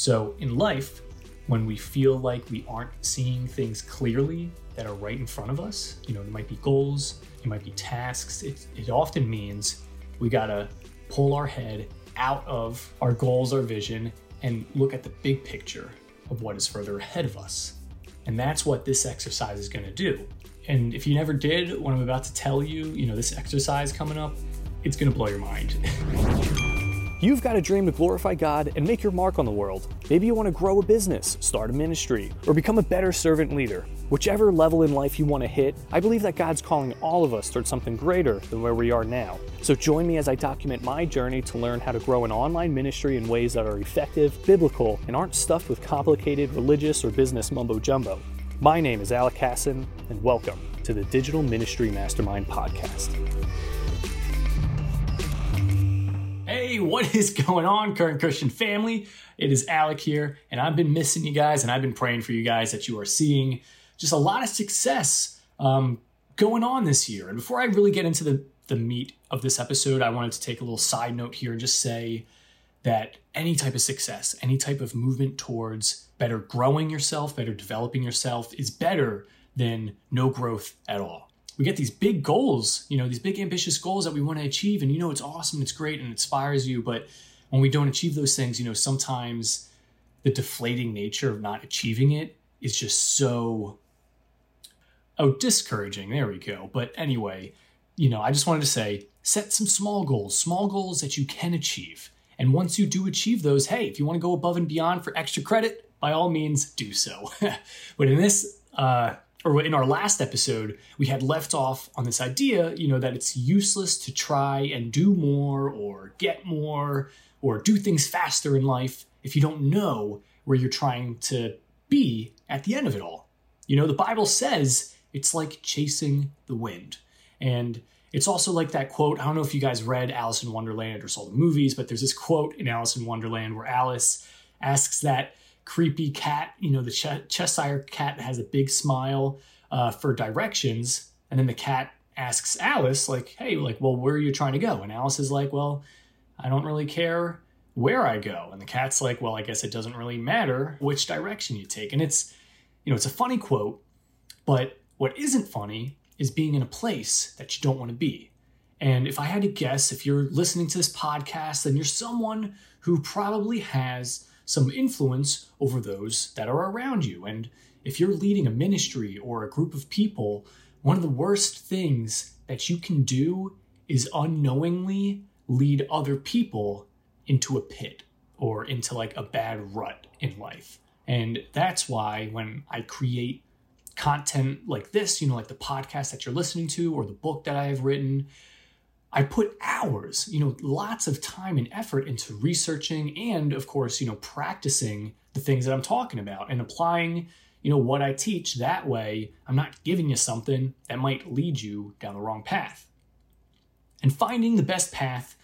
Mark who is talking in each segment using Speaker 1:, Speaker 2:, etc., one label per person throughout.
Speaker 1: So in life, when we feel like we aren't seeing things clearly that are right in front of us, you know, there might be goals, it might be tasks, it, it often means we gotta pull our head out of our goals, our vision, and look at the big picture of what is further ahead of us. And that's what this exercise is gonna do. And if you never did what I'm about to tell you, you know, this exercise coming up, it's gonna blow your mind.
Speaker 2: You've got a dream to glorify God and make your mark on the world. Maybe you want to grow a business, start a ministry, or become a better servant leader. Whichever level in life you want to hit, I believe that God's calling all of us towards something greater than where we are now. So join me as I document my journey to learn how to grow an online ministry in ways that are effective, biblical, and aren't stuffed with complicated religious or business mumbo jumbo. My name is Alec Hassan, and welcome to the Digital Ministry Mastermind Podcast.
Speaker 1: Hey, what is going on, current Christian family? It is Alec here, and I've been missing you guys, and I've been praying for you guys that you are seeing just a lot of success um, going on this year. And before I really get into the, the meat of this episode, I wanted to take a little side note here and just say that any type of success, any type of movement towards better growing yourself, better developing yourself is better than no growth at all we get these big goals, you know, these big ambitious goals that we want to achieve. And you know, it's awesome, it's great, and it inspires you. But when we don't achieve those things, you know, sometimes the deflating nature of not achieving it is just so oh discouraging. There we go. But anyway, you know, I just wanted to say set some small goals, small goals that you can achieve. And once you do achieve those, hey, if you want to go above and beyond for extra credit, by all means do so. but in this uh or in our last episode, we had left off on this idea, you know, that it's useless to try and do more or get more or do things faster in life if you don't know where you're trying to be at the end of it all. You know, the Bible says it's like chasing the wind. And it's also like that quote. I don't know if you guys read Alice in Wonderland or saw the movies, but there's this quote in Alice in Wonderland where Alice asks that creepy cat. You know, the Ch- Cheshire cat has a big smile uh, for directions, and then the cat asks Alice, like, "Hey, like, well, where are you trying to go?" And Alice is like, "Well, I don't really care where I go." And the cat's like, "Well, I guess it doesn't really matter which direction you take." And it's, you know, it's a funny quote, but what isn't funny is being in a place that you don't want to be. And if I had to guess, if you're listening to this podcast, then you're someone who probably has some influence over those that are around you. And if you're leading a ministry or a group of people, one of the worst things that you can do is unknowingly lead other people into a pit or into like a bad rut in life. And that's why when I create content like this, you know, like the podcast that you're listening to or the book that I have written, I put hours, you know, lots of time and effort into researching and, of course, you know, practicing the things that I'm talking about and applying, you know, what I teach. That way, I'm not giving you something that might lead you down the wrong path. And finding the best path,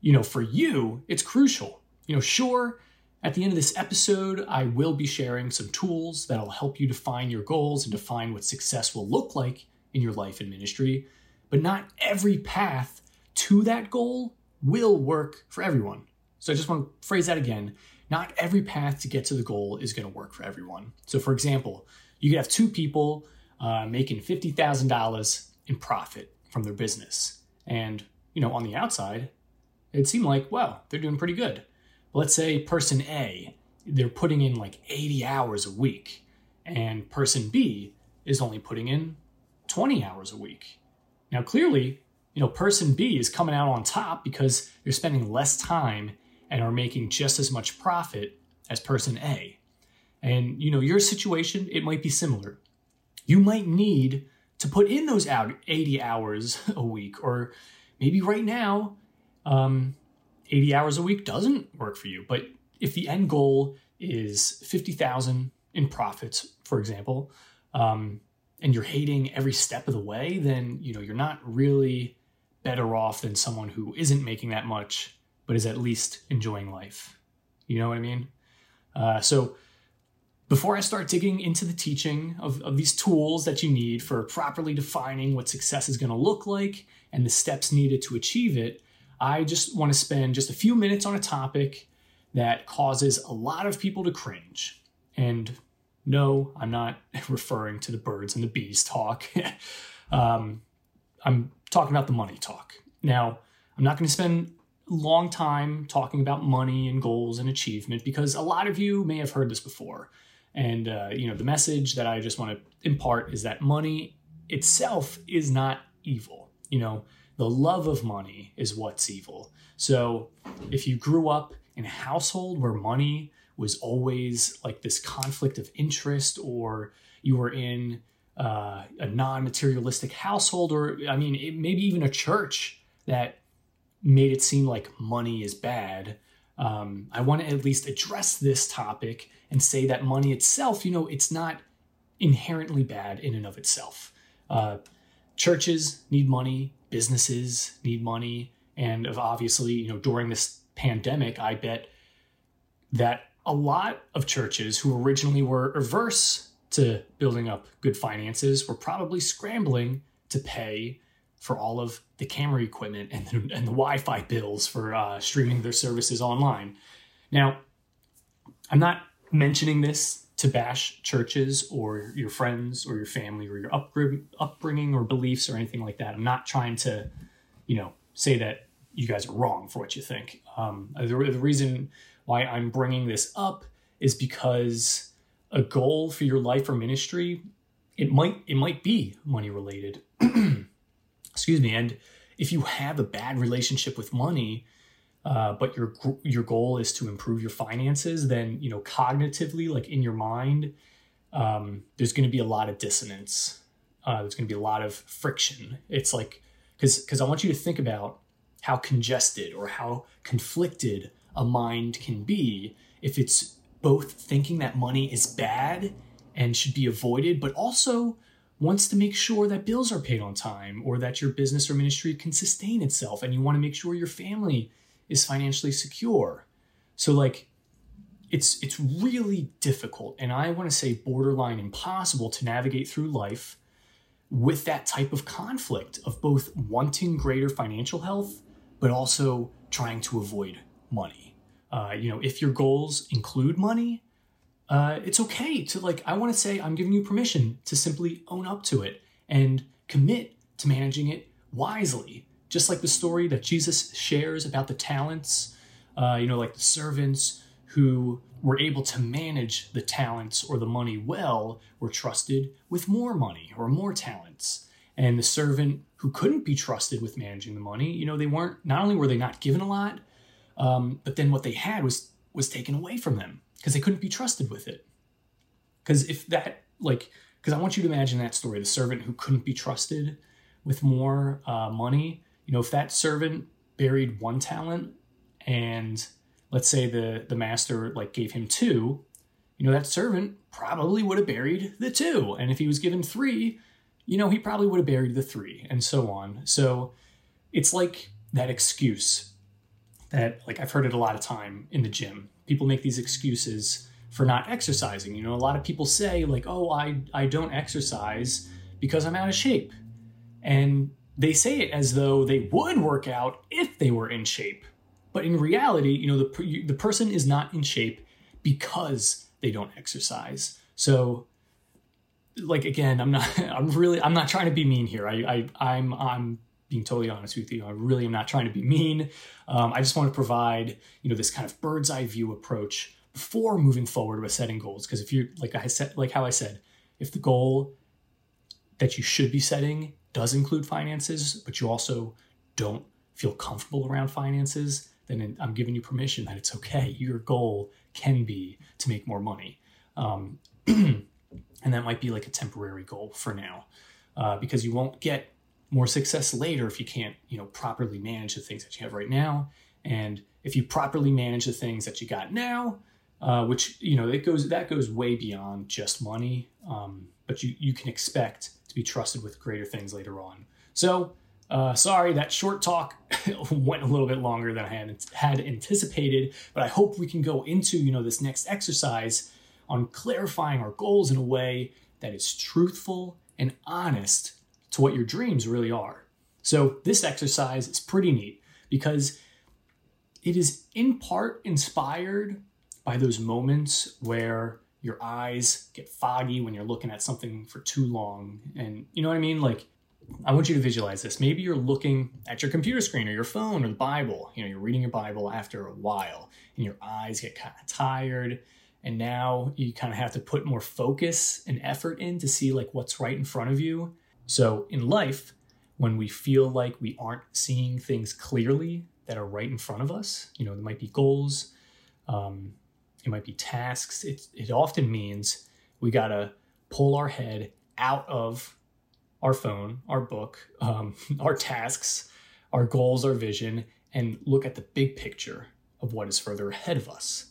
Speaker 1: you know, for you, it's crucial. You know, sure, at the end of this episode, I will be sharing some tools that'll help you define your goals and define what success will look like in your life and ministry but not every path to that goal will work for everyone. So I just want to phrase that again. Not every path to get to the goal is going to work for everyone. So, for example, you could have two people uh, making $50,000 in profit from their business. And, you know, on the outside, it seemed like, wow, they're doing pretty good. But let's say person A, they're putting in like 80 hours a week, and person B is only putting in 20 hours a week. Now, clearly, you know, person B is coming out on top because they're spending less time and are making just as much profit as person A. And, you know, your situation, it might be similar. You might need to put in those out 80 hours a week, or maybe right now, um, 80 hours a week doesn't work for you. But if the end goal is 50,000 in profits, for example, um, and you're hating every step of the way, then you know you're not really better off than someone who isn't making that much but is at least enjoying life. You know what I mean? Uh, so before I start digging into the teaching of, of these tools that you need for properly defining what success is going to look like and the steps needed to achieve it, I just want to spend just a few minutes on a topic that causes a lot of people to cringe. And no, I'm not referring to the birds and the bees talk. um, I'm talking about the money talk. Now, I'm not going to spend long time talking about money and goals and achievement because a lot of you may have heard this before. And uh, you know, the message that I just want to impart is that money itself is not evil. You know, the love of money is what's evil. So, if you grew up in a household where money was always like this conflict of interest, or you were in uh, a non materialistic household, or I mean, it, maybe even a church that made it seem like money is bad. Um, I want to at least address this topic and say that money itself, you know, it's not inherently bad in and of itself. Uh, churches need money, businesses need money, and obviously, you know, during this pandemic, I bet that a lot of churches who originally were averse to building up good finances were probably scrambling to pay for all of the camera equipment and the, and the Wi-Fi bills for uh, streaming their services online. Now, I'm not mentioning this to bash churches or your friends or your family or your upbringing or beliefs or anything like that. I'm not trying to, you know, say that you guys are wrong for what you think. Um, the, the reason why I'm bringing this up is because a goal for your life or ministry it might it might be money related. Excuse me. And if you have a bad relationship with money uh, but your your goal is to improve your finances then you know cognitively like in your mind um, there's going to be a lot of dissonance. Uh, there's going to be a lot of friction. It's like because because i want you to think about how congested or how conflicted a mind can be if it's both thinking that money is bad and should be avoided, but also wants to make sure that bills are paid on time or that your business or ministry can sustain itself and you want to make sure your family is financially secure. So like it's it's really difficult and I want to say borderline impossible to navigate through life with that type of conflict of both wanting greater financial health but also trying to avoid money. Uh, you know, if your goals include money, uh, it's okay to like, I want to say, I'm giving you permission to simply own up to it and commit to managing it wisely. Just like the story that Jesus shares about the talents, uh, you know, like the servants who were able to manage the talents or the money well were trusted with more money or more talents. And the servant who couldn't be trusted with managing the money, you know, they weren't, not only were they not given a lot, um, but then what they had was was taken away from them because they couldn't be trusted with it. Because if that like, because I want you to imagine that story: the servant who couldn't be trusted with more uh, money. You know, if that servant buried one talent, and let's say the the master like gave him two, you know, that servant probably would have buried the two, and if he was given three, you know, he probably would have buried the three, and so on. So it's like that excuse that like I've heard it a lot of time in the gym. People make these excuses for not exercising. You know, a lot of people say like, "Oh, I I don't exercise because I'm out of shape." And they say it as though they would work out if they were in shape. But in reality, you know, the the person is not in shape because they don't exercise. So like again, I'm not I'm really I'm not trying to be mean here. I, I I'm I'm being totally honest with you. I really am not trying to be mean. Um, I just want to provide, you know, this kind of bird's eye view approach before moving forward with setting goals. Because if you're like I said, like how I said, if the goal that you should be setting does include finances, but you also don't feel comfortable around finances, then I'm giving you permission that it's okay. Your goal can be to make more money. Um, and that might be like a temporary goal for now, uh, because you won't get more success later if you can't, you know, properly manage the things that you have right now. And if you properly manage the things that you got now, uh, which you know it goes that goes way beyond just money, um, but you you can expect to be trusted with greater things later on. So uh, sorry that short talk went a little bit longer than I had had anticipated, but I hope we can go into you know this next exercise on clarifying our goals in a way that is truthful and honest to what your dreams really are. So, this exercise is pretty neat because it is in part inspired by those moments where your eyes get foggy when you're looking at something for too long. And you know what I mean? Like, I want you to visualize this. Maybe you're looking at your computer screen or your phone or the Bible. You know, you're reading your Bible after a while and your eyes get kind of tired. And now you kind of have to put more focus and effort in to see like what's right in front of you. So in life, when we feel like we aren't seeing things clearly that are right in front of us, you know, there might be goals, um, it might be tasks. It, it often means we got to pull our head out of our phone, our book, um, our tasks, our goals, our vision, and look at the big picture of what is further ahead of us.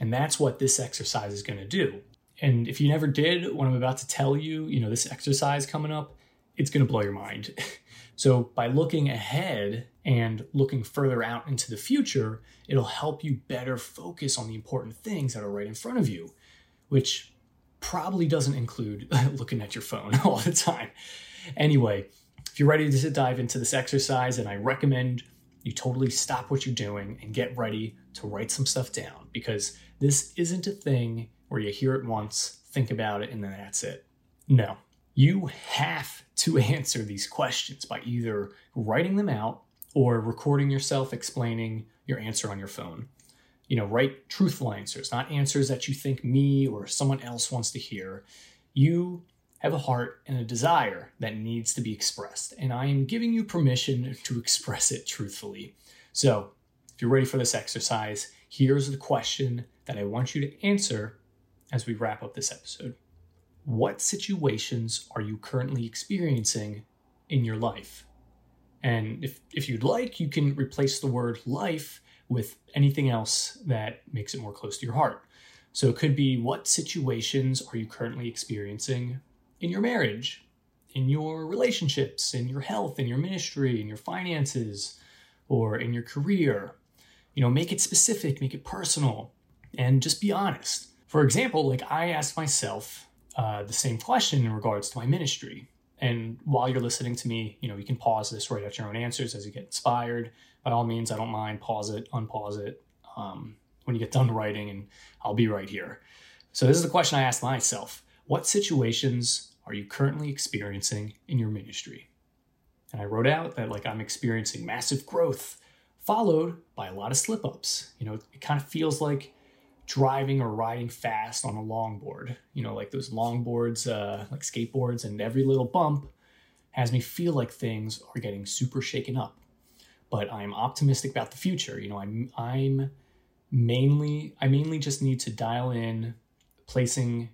Speaker 1: And that's what this exercise is going to do. And if you never did what I'm about to tell you, you know, this exercise coming up, it's going to blow your mind. so, by looking ahead and looking further out into the future, it'll help you better focus on the important things that are right in front of you, which probably doesn't include looking at your phone all the time. Anyway, if you're ready to dive into this exercise, and I recommend you totally stop what you're doing and get ready to write some stuff down because this isn't a thing where you hear it once, think about it, and then that's it. No, you have to answer these questions by either writing them out or recording yourself explaining your answer on your phone. You know, write truthful answers, not answers that you think me or someone else wants to hear. You have a heart and a desire that needs to be expressed, and I am giving you permission to express it truthfully. So, if you're ready for this exercise, here's the question that I want you to answer as we wrap up this episode. What situations are you currently experiencing in your life? And if, if you'd like, you can replace the word life with anything else that makes it more close to your heart. So it could be what situations are you currently experiencing in your marriage, in your relationships, in your health, in your ministry, in your finances, or in your career. You know, make it specific, make it personal, and just be honest. For example, like I asked myself uh, the same question in regards to my ministry. And while you're listening to me, you know, you can pause this, write out your own answers as you get inspired. By all means, I don't mind. Pause it, unpause it um, when you get done writing, and I'll be right here. So, this is the question I asked myself What situations are you currently experiencing in your ministry? And I wrote out that, like, I'm experiencing massive growth, followed by a lot of slip ups. You know, it kind of feels like driving or riding fast on a longboard. You know, like those longboards, uh, like skateboards, and every little bump has me feel like things are getting super shaken up. But I'm optimistic about the future. You know, I'm I'm mainly I mainly just need to dial in placing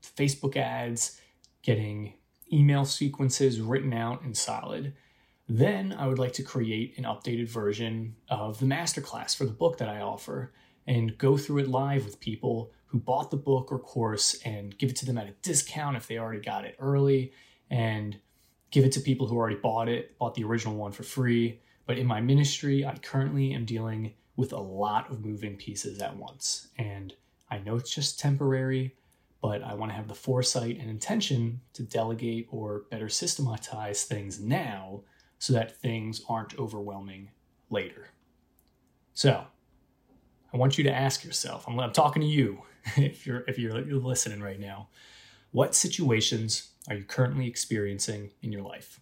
Speaker 1: Facebook ads, getting email sequences written out and solid. Then I would like to create an updated version of the masterclass for the book that I offer and go through it live with people who bought the book or course and give it to them at a discount if they already got it early and give it to people who already bought it, bought the original one for free. But in my ministry, I currently am dealing with a lot of moving pieces at once. And I know it's just temporary, but I want to have the foresight and intention to delegate or better systematize things now so that things aren't overwhelming later. So, I want you to ask yourself. I'm, I'm talking to you. if you're if you're, you're listening right now, what situations are you currently experiencing in your life?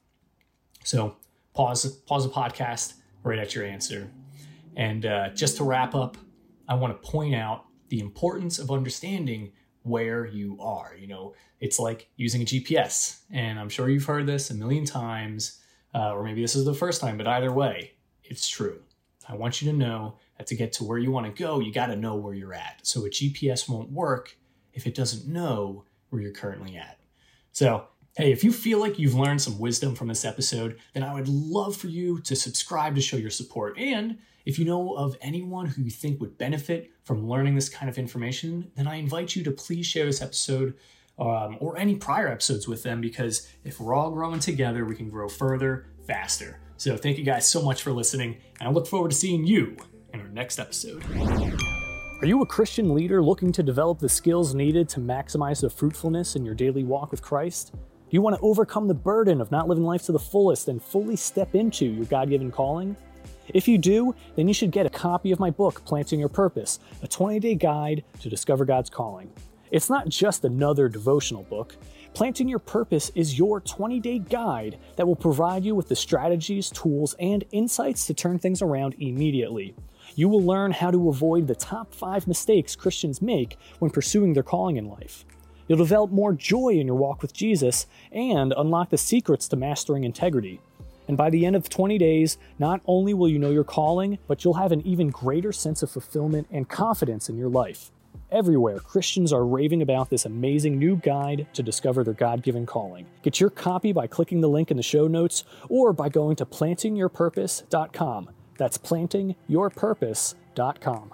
Speaker 1: So pause pause the podcast right at your answer. And uh, just to wrap up, I want to point out the importance of understanding where you are. You know, it's like using a GPS, and I'm sure you've heard this a million times, uh, or maybe this is the first time, but either way, it's true. I want you to know to get to where you want to go, you got to know where you're at. So a GPS won't work if it doesn't know where you're currently at. So, hey, if you feel like you've learned some wisdom from this episode, then I would love for you to subscribe to show your support. And if you know of anyone who you think would benefit from learning this kind of information, then I invite you to please share this episode um, or any prior episodes with them because if we're all growing together, we can grow further, faster. So thank you guys so much for listening, and I look forward to seeing you in our next episode.
Speaker 2: Are you a Christian leader looking to develop the skills needed to maximize the fruitfulness in your daily walk with Christ? Do you want to overcome the burden of not living life to the fullest and fully step into your God given calling? If you do, then you should get a copy of my book, Planting Your Purpose, a 20 day guide to discover God's calling. It's not just another devotional book. Planting Your Purpose is your 20 day guide that will provide you with the strategies, tools, and insights to turn things around immediately. You will learn how to avoid the top five mistakes Christians make when pursuing their calling in life. You'll develop more joy in your walk with Jesus and unlock the secrets to mastering integrity. And by the end of 20 days, not only will you know your calling, but you'll have an even greater sense of fulfillment and confidence in your life. Everywhere, Christians are raving about this amazing new guide to discover their God given calling. Get your copy by clicking the link in the show notes or by going to plantingyourpurpose.com. That's plantingyourpurpose.com.